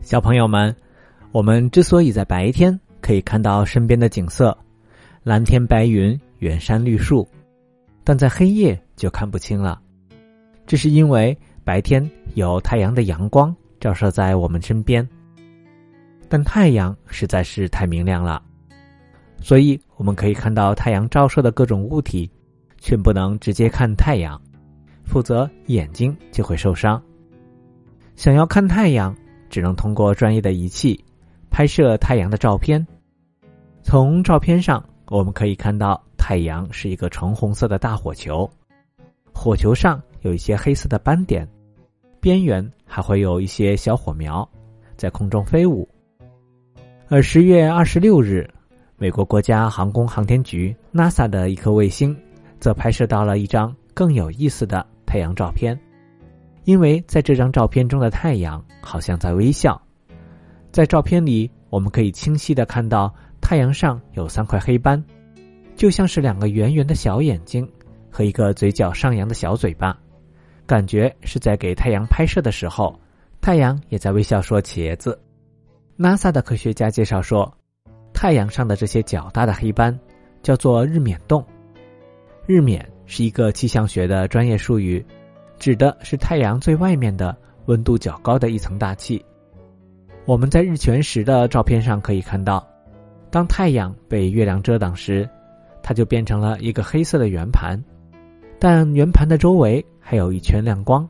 小朋友们，我们之所以在白天可以看到身边的景色，蓝天白云、远山绿树，但在黑夜就看不清了。这是因为白天有太阳的阳光照射在我们身边，但太阳实在是太明亮了，所以我们可以看到太阳照射的各种物体，却不能直接看太阳，否则眼睛就会受伤。想要看太阳。只能通过专业的仪器拍摄太阳的照片。从照片上，我们可以看到太阳是一个橙红色的大火球，火球上有一些黑色的斑点，边缘还会有一些小火苗在空中飞舞。而十月二十六日，美国国家航空航天局 NASA 的一颗卫星则拍摄到了一张更有意思的太阳照片。因为在这张照片中的太阳好像在微笑，在照片里我们可以清晰的看到太阳上有三块黑斑，就像是两个圆圆的小眼睛和一个嘴角上扬的小嘴巴，感觉是在给太阳拍摄的时候，太阳也在微笑说茄子。NASA 的科学家介绍说，太阳上的这些较大的黑斑叫做日冕洞，日冕是一个气象学的专业术语。指的是太阳最外面的温度较高的一层大气。我们在日全食的照片上可以看到，当太阳被月亮遮挡时，它就变成了一个黑色的圆盘，但圆盘的周围还有一圈亮光，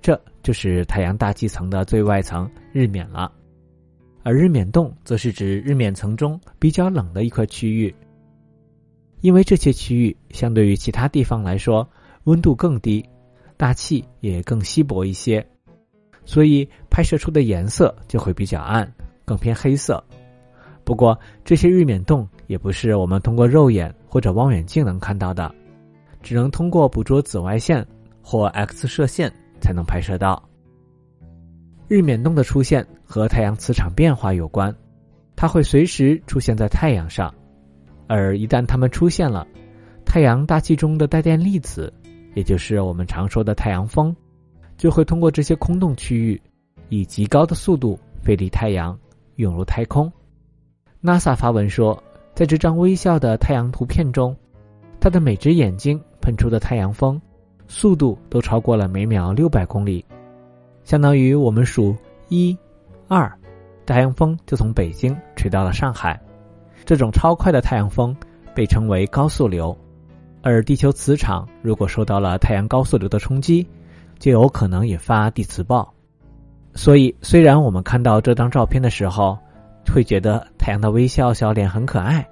这就是太阳大气层的最外层日冕了。而日冕洞则是指日冕层中比较冷的一块区域，因为这些区域相对于其他地方来说温度更低。大气也更稀薄一些，所以拍摄出的颜色就会比较暗，更偏黑色。不过，这些日冕洞也不是我们通过肉眼或者望远镜能看到的，只能通过捕捉紫外线或 X 射线才能拍摄到。日冕洞的出现和太阳磁场变化有关，它会随时出现在太阳上，而一旦它们出现了，太阳大气中的带电粒子。也就是我们常说的太阳风，就会通过这些空洞区域，以极高的速度飞离太阳，涌入太空。NASA 发文说，在这张微笑的太阳图片中，它的每只眼睛喷出的太阳风，速度都超过了每秒六百公里，相当于我们数一、二，太阳风就从北京吹到了上海。这种超快的太阳风被称为高速流。而地球磁场如果受到了太阳高速流的冲击，就有可能引发地磁暴。所以，虽然我们看到这张照片的时候，会觉得太阳的微笑小脸很可爱，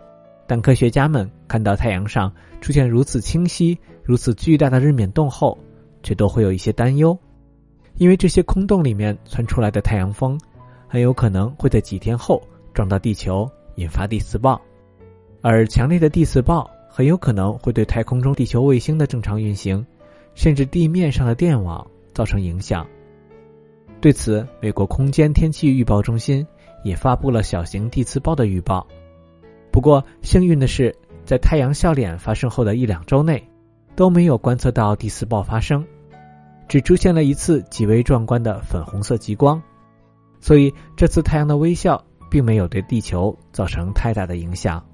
但科学家们看到太阳上出现如此清晰、如此巨大的日冕洞后，却都会有一些担忧，因为这些空洞里面窜出来的太阳风，很有可能会在几天后撞到地球，引发地磁暴，而强烈的地磁暴。很有可能会对太空中地球卫星的正常运行，甚至地面上的电网造成影响。对此，美国空间天气预报中心也发布了小型地磁暴的预报。不过，幸运的是，在太阳笑脸发生后的一两周内，都没有观测到地磁暴发生，只出现了一次极为壮观的粉红色极光。所以，这次太阳的微笑并没有对地球造成太大的影响。